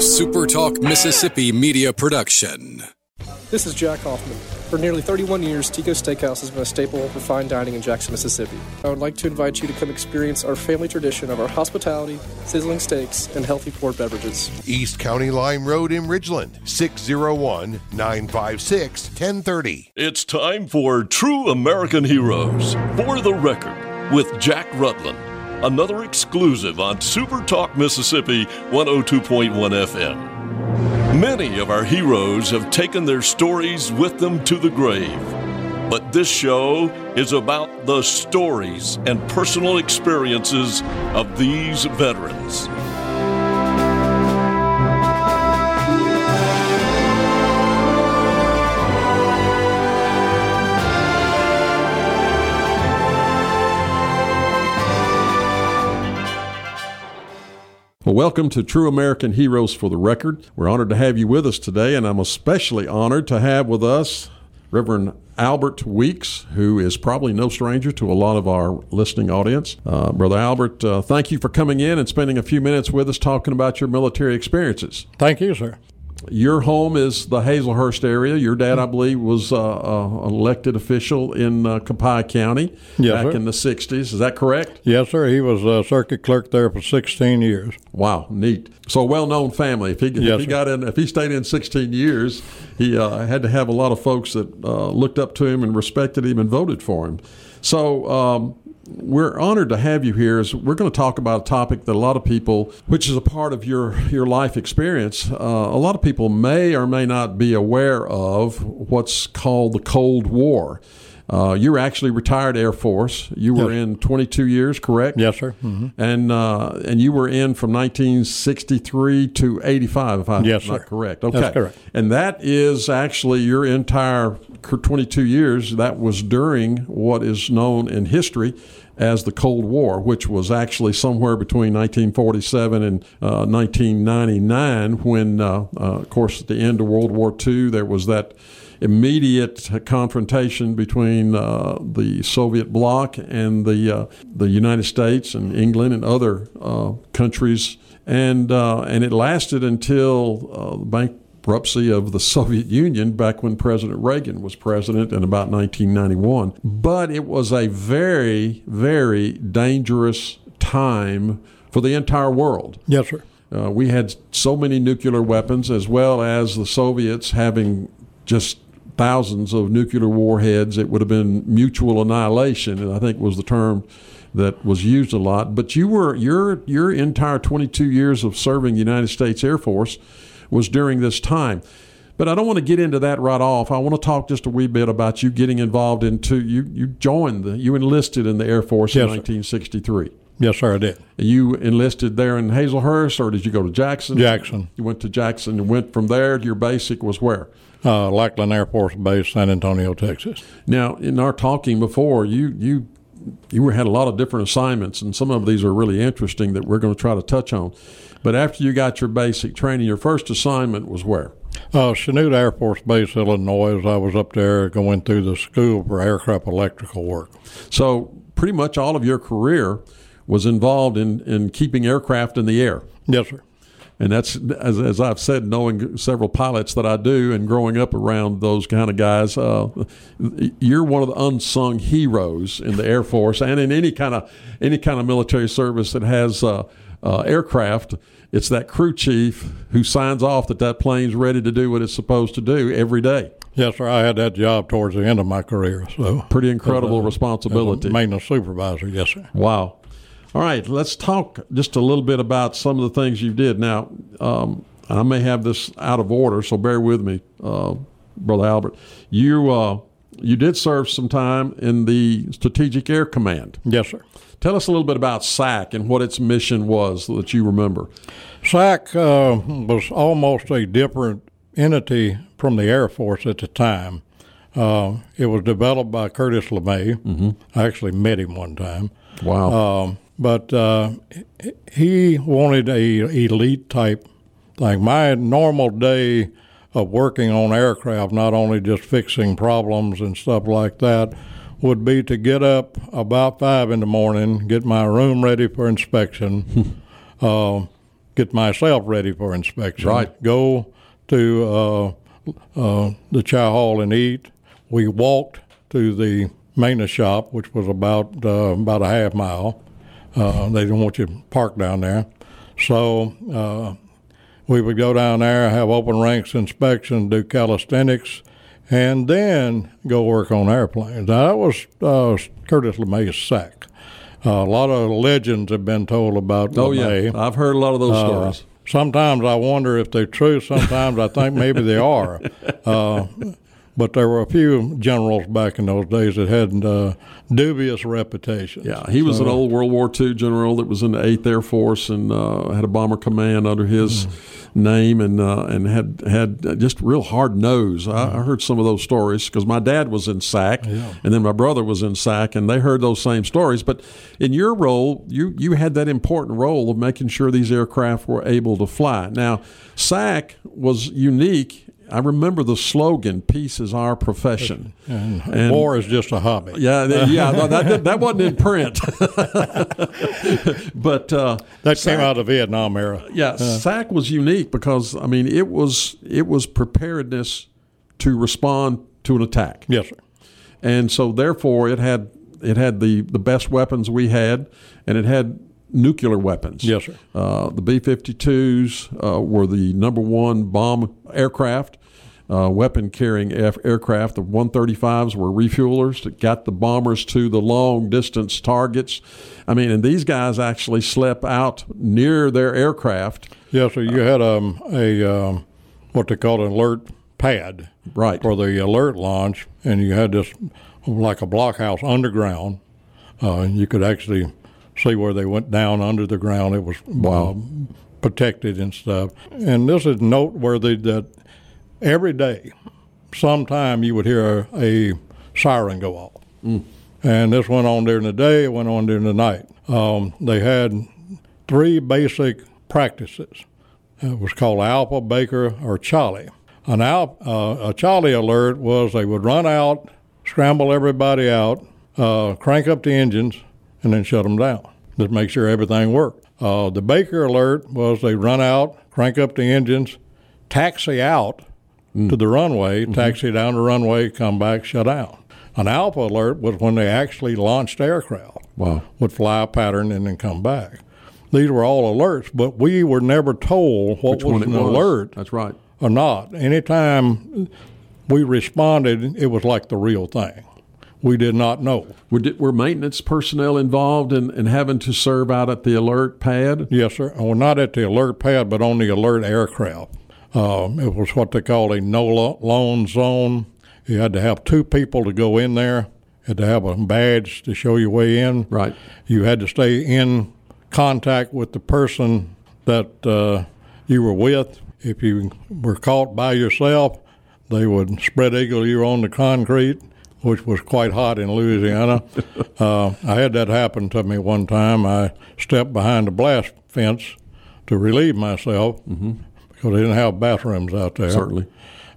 A Super Talk Mississippi media production. This is Jack Hoffman. For nearly 31 years, Tico Steakhouse has been a staple for fine dining in Jackson, Mississippi. I would like to invite you to come experience our family tradition of our hospitality, sizzling steaks, and healthy poured beverages. East County Line Road in Ridgeland, 601 956 1030. It's time for True American Heroes for the record with Jack Rutland. Another exclusive on Super Talk Mississippi 102.1 FM. Many of our heroes have taken their stories with them to the grave. But this show is about the stories and personal experiences of these veterans. Well, welcome to True American Heroes for the Record. We're honored to have you with us today, and I'm especially honored to have with us Reverend Albert Weeks, who is probably no stranger to a lot of our listening audience. Uh, Brother Albert, uh, thank you for coming in and spending a few minutes with us talking about your military experiences. Thank you, sir. Your home is the Hazlehurst area. Your dad, I believe, was uh, uh, an elected official in uh, Copiah County Yes, back sir. in the 60s. Is that correct? Yes, sir. He was a circuit clerk there for 16 years. Wow, neat. So a well-known family. If he, if he got in, if he stayed in 16 years, he uh, had to have a lot of folks that uh, looked up to him and respected him and voted for him. So um, we're honored to have you here. As we're going to talk about a topic that a lot of people, which is a part of your your life experience, uh, a lot of people may or may not be aware of what's called the Cold War. Uh, you're actually retired Air Force. You were Yes. in 22 years, correct? Yes, sir. hmm And uh, and you were in from 1963 to 85, if I'm Yes, not sir. correct. Okay, That's correct. And that is actually your entire 22 years. That was during what is known in history as the Cold War, which was actually somewhere between 1947 and uh, 1999, when, uh, uh, of course, at the end of World War II, there was that immediate confrontation between uh, the Soviet bloc and the uh, the United States and England and other uh, countries, and and it lasted until the bankruptcy of the Soviet Union back when President Reagan was president in about 1991. But it was a very very dangerous time for the entire world. Yes, sir. Uh, we had so many nuclear weapons, as well as the Soviets having just thousands of nuclear warheads. It would have been mutual annihilation, and I think was the term that was used a lot. But you were your your entire 22 years of serving the United States Air Force was during this time. But I don't want to get into that right off. I want to talk just a wee bit about you getting involved into you. You joined the you enlisted in the Air Force in Yes, sir. 1963. Yes, sir, I did. You enlisted there in Hazlehurst, or did you go to Jackson? Jackson. You went to Jackson and went from there. Your basic was where? Uh, Lackland Air Force Base, San Antonio, Texas. Now, in our talking before, you you you had a lot of different assignments, and some of these are really interesting that we're going to try to touch on. But after you got your basic training, your first assignment was where? Uh, Chanute Air Force Base, Illinois, as I was up there going through the school for aircraft electrical work. So, pretty much all of your career was involved in, in keeping aircraft in the air. Yes, sir. And that's, as, as I've said, knowing several pilots that I do and growing up around those kind of guys, uh, you're one of the unsung heroes in the Air Force and in any kind of any kind of military service that has uh, uh, aircraft. It's that crew chief who signs off that that plane's ready to do what it's supposed to do every day. Yes, sir. I had that job towards the end of my career. So Pretty incredible As a- responsibility. as a maintenance supervisor. Yes, sir. Wow. All right, let's talk just a little bit about some of the things you did. Now, um, I may have this out of order, so bear with me, uh, Brother Albert. You uh, you did serve some time in the Strategic Air Command. Yes, sir. Tell us a little bit about SAC and what its mission was that you remember. SAC uh, was almost a different entity from the Air Force at the time. Uh, it was developed by Curtis LeMay. Mm-hmm. I actually met him one time. Wow. Um, but uh, he wanted a elite type thing. My normal day of working on aircraft, not only just fixing problems and stuff like that, would be to get up about five in the morning, get my room ready for inspection, uh, get myself ready for inspection. Right. Go to uh, uh, the chow hall and eat. We walked to the maintenance shop, which was about uh, about a half mile. Uh, they didn't want you to park down there, so uh, we would go down there, have open ranks inspection, do calisthenics, and then go work on airplanes. Now, that was uh, Curtis LeMay's SAC. Uh, a lot of legends have been told about Oh LeMay. yeah, I've heard a lot of those Uh, stories. Sometimes I wonder if they're true. Sometimes I think maybe they are. But there were a few generals back in those days that had uh, dubious reputations. Yeah, he was an old World War II general that was in the Eighth Air Force and uh, had a bomber command under his name, and uh, and had had just real hard nose. I, I heard some of those stories because my dad was in SAC, and then my brother was in SAC, and they heard those same stories. But in your role, you you had that important role of making sure these aircraft were able to fly. Now, SAC was unique. I remember the slogan "Peace is our profession." And- War is just a hobby. Yeah, yeah, that that wasn't in print, but uh, That came out of the Vietnam era. yeah, SAC was unique because I mean it was it was preparedness to respond to an attack, Yes, sir. and so therefore it had it had the the best weapons we had, and it had nuclear weapons. Yes, sir. Uh, the B 52s uh, were the number one bomb aircraft, uh, weapon carrying F- aircraft. The 135s were refuelers that got the bombers to the long distance targets. I mean, and these guys actually slept out near their aircraft. Yes, sir. You had um, a um, what they call an alert pad Right. for the alert launch, and you had this like a blockhouse underground. Uh, you could actually see where they went down under the ground. It was Wow. uh, protected and stuff. And this is noteworthy that every day, sometime you would hear a, siren go off. And this went on during the day, it went on during the night. Um, they had three basic practices. It was called Alpha, Baker, or Charlie. An Al, uh, a Charlie alert was they would run out, scramble everybody out, uh, crank up the engines, and then shut them down. Just make sure everything worked. Uh, the Baker alert was they run out, crank up the engines, taxi out to the runway, mm-hmm. taxi down the runway, come back, shut down. An Alpha alert was when they actually launched aircraft Wow. would fly a pattern and then come back. These were all alerts, but we were never told what Which was an was. alert That's right. or not. Anytime we responded, it was like the real thing. We did not know. Were, were maintenance personnel involved in, in having to serve out at the alert pad? Yes, sir. Well, not at the alert pad, but on the alert aircraft. Um, it was what they called a no lo- loan zone. You had to have two people to go in there. You Had to have a badge to show your way in. Right. You had to stay in contact with the person that uh, you were with. If you were caught by yourself, they would spread eagle you on the concrete, which was quite hot in Louisiana. uh, I had that happen to me one time. I stepped behind a blast fence to relieve myself because they didn't have bathrooms out there. Certainly.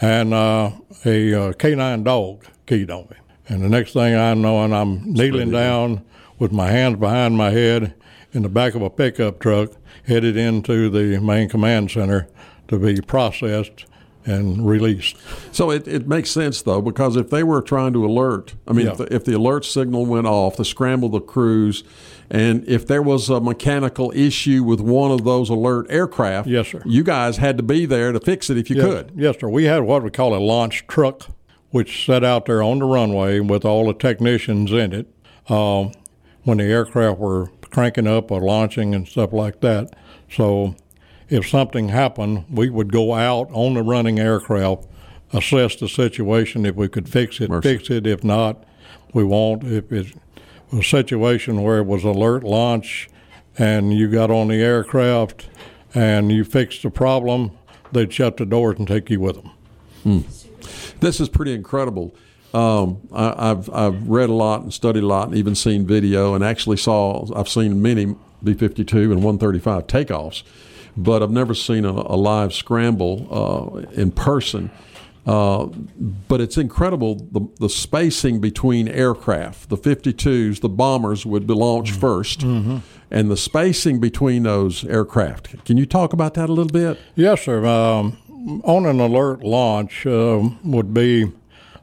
And uh, a uh, canine dog keyed on me. And the next thing I know, and I'm kneeling down with my hands behind my head in the back of a pickup truck, headed into the main command center to be processed and released. So it, it makes sense though because if they were trying to alert, I mean, Yeah. if, the, if the alert signal went off, to scramble the crews, and if there was a mechanical issue with one of those alert aircraft, Yes, sir. you guys had to be there to fix it if you Yes, could. Yes, sir. We had what we call a launch truck, which sat out there on the runway with all the technicians in it um, when the aircraft were cranking up or launching and stuff like that. So if something happened, we would go out on the running aircraft, assess the situation. If we could fix it, Mercy. fix it. If not, we won't. If it was a situation where it was alert launch and you got on the aircraft and you fixed the problem, they'd shut the doors and take you with them. This is pretty incredible. Um, I, I've I've read a lot and studied a lot and even seen video and actually saw I've seen many B-52 and 135 takeoffs, but I've never seen a, a live scramble uh, in person. Uh, but it's incredible the, the spacing between aircraft. The 52s, the bombers would be launched 1st and the spacing between those aircraft. Can you talk about that a little bit? Yes, sir. Um, on an alert launch uh, would be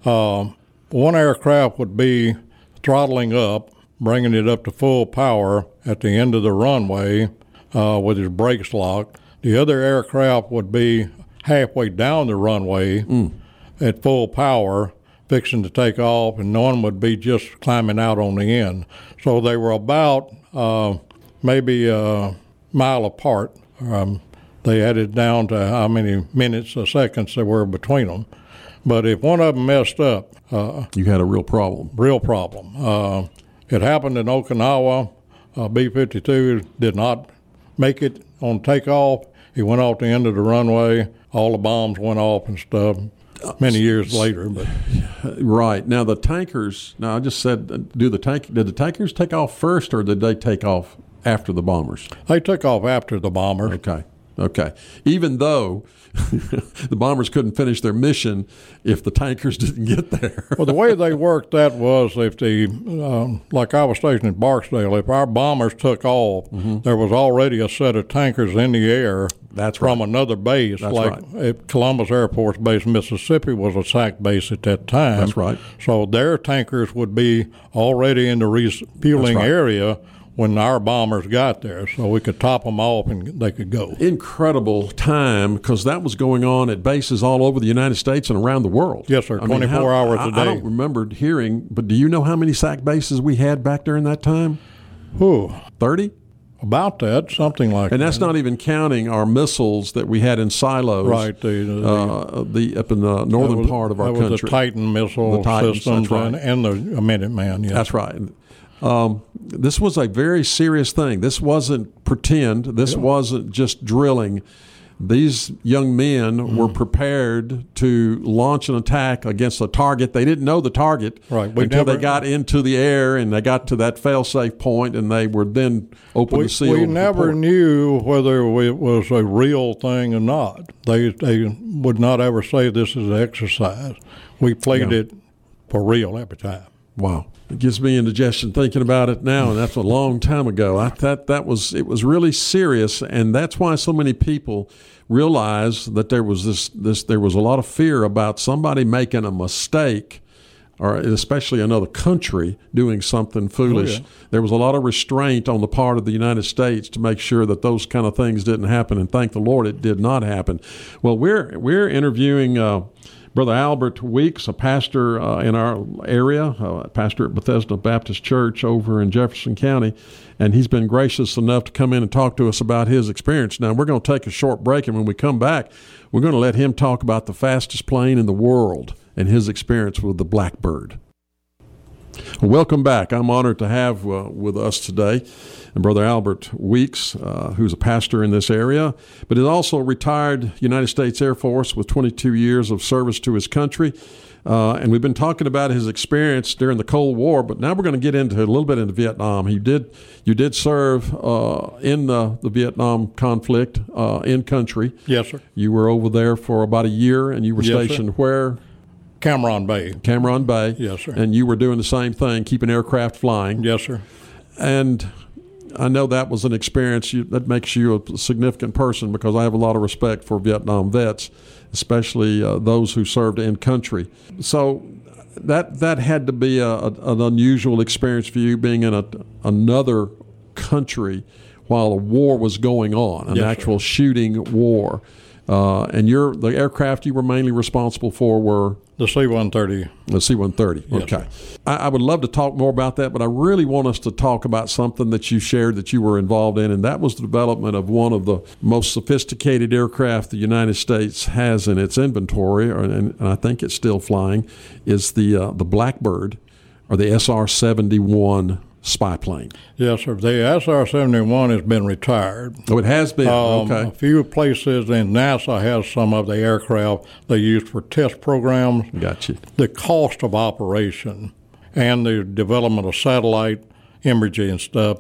uh, one aircraft would be throttling up, bringing it up to full power at the end of the runway uh, with his brakes locked. The other aircraft would be halfway down the runway mm. at full power, fixing to take off, and one would be just climbing out on the end. So they were about uh, maybe a mile apart. Um, they added down to how many minutes or seconds there were between them. But if one of them messed up, uh, you had a real problem. Real problem. Uh, it happened in Okinawa. Uh, B 52 did not make it on takeoff. He went off the end of the runway. All the bombs went off and stuff. Many years later, but right now the tankers. Now I just said, do the tank? Did the tankers take off first, or did they take off after the bombers? They took off after the bombers. Okay. Okay. Even though the bombers couldn't finish their mission if the tankers didn't get there. well, the way they worked that was if the, um, like I was stationed in Barksdale, if our bombers took off, mm-hmm. there was already a set of tankers in the air. That's from right. another base, That's like right. Columbus Air Force Base, Mississippi, was a SAC base at that time. That's right. So their tankers would be already in the refueling right. area when our bombers got there, so we could top them off and they could go. Incredible time because that was going on at bases all over the United States and around the world. Yes, sir. Twenty four hours a day. I, I don't remember hearing, but do you know how many SAC bases we had back during that time? Who? Thirty. About that, something like that. and that's that. not even counting our missiles that we had in silos, right? The, the, uh, the up in the northern was, part of our country, the Titan missile the Titans, systems right. and, and the Minuteman. Yes. That's right. Um, this was a very serious thing. This wasn't pretend. This yeah. wasn't just drilling. These young men mm. were prepared to launch an attack against a target. They didn't know the target right. until never, they got into the air and they got to that fail-safe point, and they were then open we, to seal. We never knew whether it was a real thing or not. They they would not ever say this is an exercise. We played Yeah. it for real every time. Wow. It gives me indigestion thinking about it now, and that's a long time ago. I thought that was it was really serious, and that's why so many people realize that there was this this there was a lot of fear about somebody making a mistake, or especially another country doing something foolish. yeah. There was a lot of restraint on the part of the United States to make sure that those kind of things didn't happen, and thank the Lord it did not happen. Well, we're we're interviewing. Uh, Brother Albert Weeks, a pastor uh, in our area, uh, pastor at Bethesda Baptist Church over in Jefferson County, and he's been gracious enough to come in and talk to us about his experience. Now, we're going to take a short break, and when we come back, we're going to let him talk about the fastest plane in the world and his experience with the Blackbird. Welcome back. I'm honored to have uh, with us today and Brother Albert Weeks, uh, who's a pastor in this area, but is also a retired United States Air Force with 22 years of service to his country. Uh, and we've been talking about his experience during the Cold War, but now we're going to get into a little bit into Vietnam. He did, you did serve uh, in the, the Vietnam conflict uh, in country. Yes, sir. You were over there for about a year, and you were Yes, sir. stationed where? Cam Ranh Bay. Cam Ranh Bay. Yes, sir. And you were doing the same thing, keeping aircraft flying. Yes, sir. And I know that was an experience you, that makes you a significant person because I have a lot of respect for Vietnam vets, especially uh, those who served in country. So that that had to be a, a, an unusual experience for you being in a, another country while a war was going on, an Yes, sir. actual shooting war. Uh, and your the aircraft you were mainly responsible for were The C 130. the C 130. Yes, Okay. I, I would love to talk more about that, but I really want us to talk about something that you shared that you were involved in, and that was the development of one of the most sophisticated aircraft the United States has in its inventory, or- and, and I think it's still flying, is the, uh, the Blackbird or the SR 71 spy plane. Yes, sir. The SR 71 has been retired. Oh, it has been. Um, okay. A few places, and NASA has some of the aircraft they use for test programs. Got you. The cost of operation and the development of satellite imagery and stuff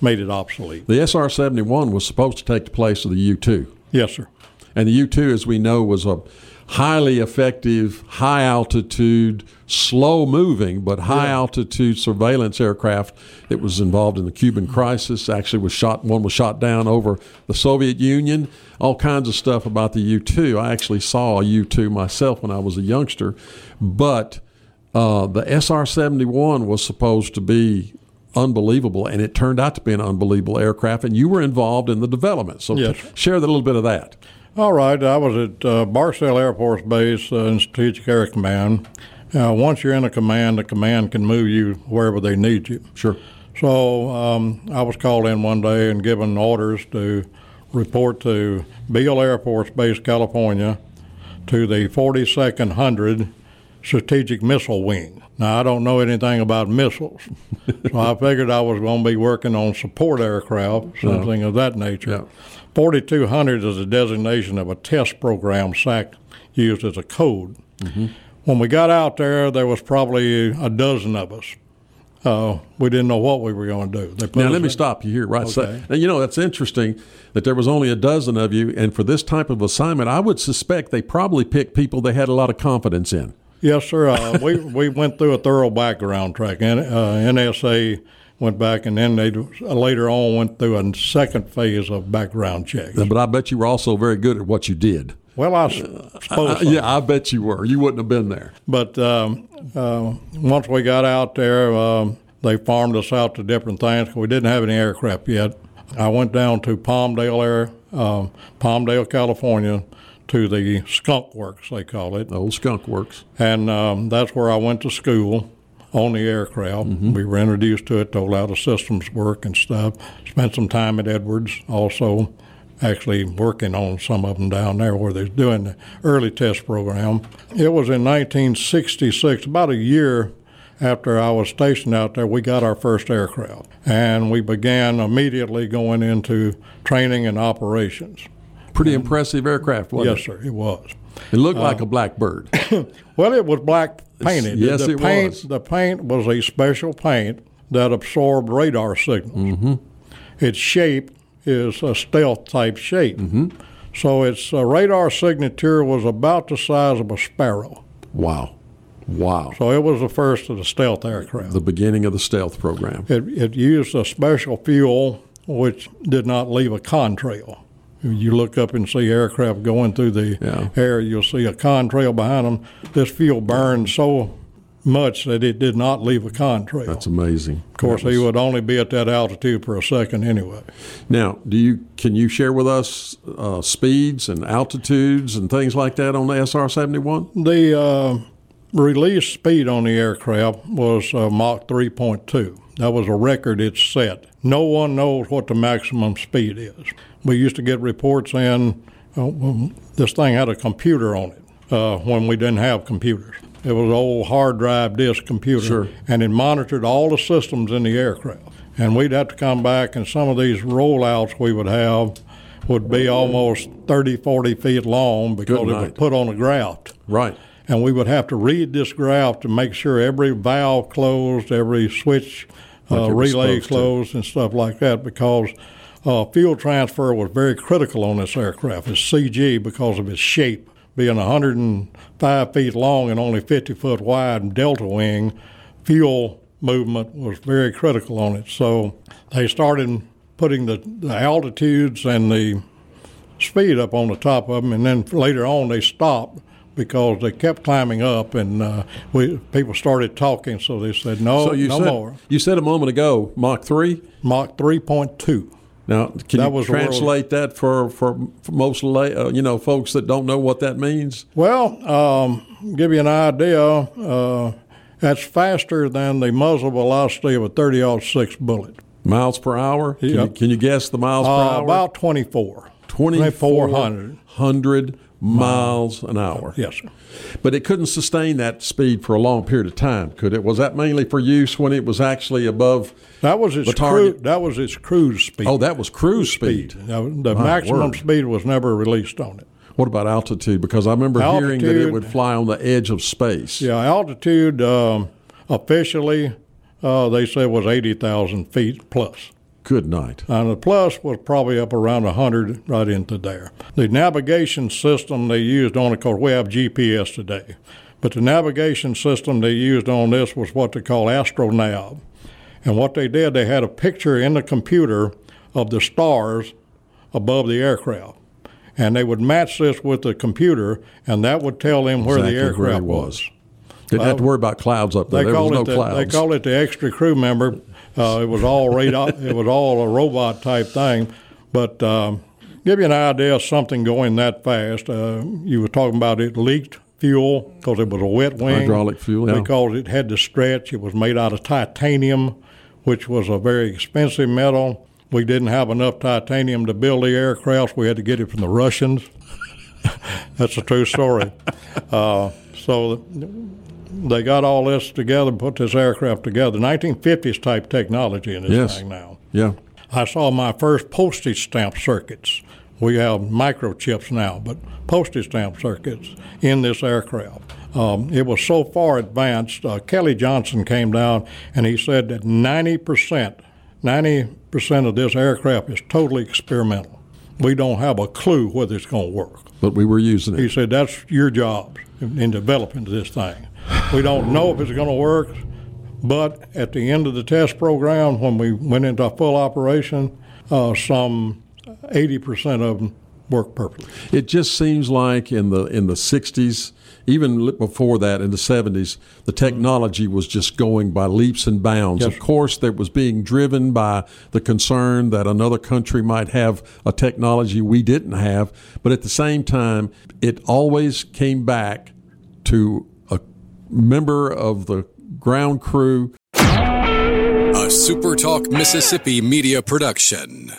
made it obsolete. The SR 71 was supposed to take the place of the U 2. Yes, sir. And the U 2, as we know, was a, highly effective, high altitude, slow moving, but high altitude surveillance aircraft. It was involved in the Cuban crisis. Actually, was shot. One was shot down over the Soviet Union. All kinds of stuff about the U two. I actually saw a U two myself when I was a youngster, but uh, the SR seventy one was supposed to be unbelievable, and it turned out to be an unbelievable aircraft. And you were involved in the development. So Yes. share a little bit of that. All right, I was at uh, Barksdale Air Force Base uh, in Strategic Air Command. Uh, once you're in a command, the command can move you wherever they need you. Sure. So um, I was called in one day and given orders to report to Beale Air Force Base, California, to the 42nd 100 Strategic Missile Wing. Now, I don't know anything about missiles, so I figured I was going to be working on support aircraft, something of that nature. Yeah. 4200 is a designation of a test program SAC used as a code. When we got out there, there was probably a dozen of us. Uh, we didn't know what we were going to do. Now let me in- stop you here, right? So, Okay. now, you know that's interesting that there was only a dozen of you, and for this type of assignment, I would suspect they probably picked people they had a lot of confidence in. Yes, sir. Uh, we we went through a thorough background track. N, uh, NSA went back, and then they later on went through a second phase of background checks. But I bet you were also very good at what you did. Well, I suppose. Uh, yeah, I bet you were. You wouldn't have been there. But um, uh, once we got out there, um, they farmed us out to different things. We didn't have any aircraft yet. I went down to Palmdale, Air, um, Palmdale, California, to the Skunk Works, they call it. The old Skunk Works. And um, that's where I went to school on the aircraft. We were introduced to it, told how the systems work and stuff. Spent some time at Edwards also, actually working on some of them down there where they're doing the early test program. It was in 1966, about a year after I was stationed out there, we got our first aircraft. And we began immediately going into training and operations. Pretty impressive aircraft, wasn't Yes, it? sir, it was. It looked like a blackbird. Well, it was black painted. Yes, the it paint, was. The paint was a special paint that absorbed radar signals. Mm-hmm. Its shape is a stealth type shape. Mm-hmm. So its uh, radar signature was about the size of a sparrow. wow. Wow. So it was the first of the stealth aircraft. The beginning of the stealth program. It, it used a special fuel which did not leave a contrail. You look up and see aircraft going through the Yeah. air, you'll see a contrail behind them. This fuel burned so much that it did not leave a contrail. That's amazing. of course, That he would only be at that altitude for a second anyway. Now, do you can you share with us uh, speeds and altitudes and things like that on the SR seventy one? The uh, release speed on the aircraft was uh, Mach 3.2. That was a record it set. No one knows what the maximum speed is. We used to get reports in. Uh, this thing had a computer on it uh, when we didn't have computers. It was an old hard drive disk computer, Sure. and it monitored all the systems in the aircraft. And we'd have to come back, and some of these rollouts we would have would be almost 30, 40 feet long because it was put on a graft Right. and we would have to read this graph to make sure every valve closed, every switch Like uh, it relay supposed to. closed, and stuff like that because uh, fuel transfer was very critical on this aircraft. It's CG because of its shape. Being 105 feet long and only 50 foot wide and delta wing, fuel movement was very critical on it. So they started putting the, the altitudes and the speed up on the top of them, and then later on they stopped because they kept climbing up, and uh, we people started talking, so they said no, So you no said more. you said a moment ago Mach three. Mach three point two. Now, can That you world- translate that for for, for most lay, uh, you know folks that don't know what that means? Well, um, give you an idea. Uh, that's faster than the muzzle velocity of a 30 six bullet. Miles per hour. Can, you, can you guess the miles per Uh, hour? about 24. 2400 2400. Miles an hour. Yes, sir. But it couldn't sustain that speed for a long period of time, could it? Was that mainly for use when it was actually above? That was its The target- cru- that was its cruise speed. Oh, that was cruise speed. Now, the My maximum word. speed was never released on it. What about altitude? Because I remember hearing that it would fly on the edge of space. Yeah, altitude um, officially uh, they said was eighty thousand feet plus. Good night. And the plus was probably up around 100 right into there. The navigation system they used on it, because we have GPS today, but the navigation system they used on this was what they call AstroNav. And what they did, they had a picture in the computer of the stars above the aircraft. And they would match this with the computer, and that would tell them where Exactly the aircraft it was. was. Didn't have to worry about clouds up there. They there was no the, clouds. they call it the extra crew member. Uh, it was all radar. it was all a robot type thing. But um, give you an idea of something going that fast. Uh, you were talking about it leaked fuel because it was a wet wing. Hydraulic fuel, yeah. Because it had to stretch. It was made out of titanium, which was a very expensive metal. We didn't have enough titanium to build the aircraft. We had to get it from the Russians. That's a true story. uh, so they got all this together, put this aircraft together. 1950s type technology in this Yes. thing now. yeah. I saw my first postage stamp circuits. We have microchips now, but postage stamp circuits in this aircraft. Um, it was so far advanced. Uh, Kelly Johnson came down and he said that 90%, 90% of this aircraft is totally experimental. We don't have a clue whether it's going to work. But we were using it. He said that's your job in, in developing this thing. We don't know if it's going to work, but at the end of the test program, when we went into full operation, uh, some 80% of them worked perfectly. It just seems like in the in the 60s, even before that in the 70s, the technology was just going by leaps and bounds. Yes. Of course, that was being driven by the concern that another country might have a technology we didn't have, but at the same time, it always came back to member of the ground crew A SuperTalk Mississippi media production.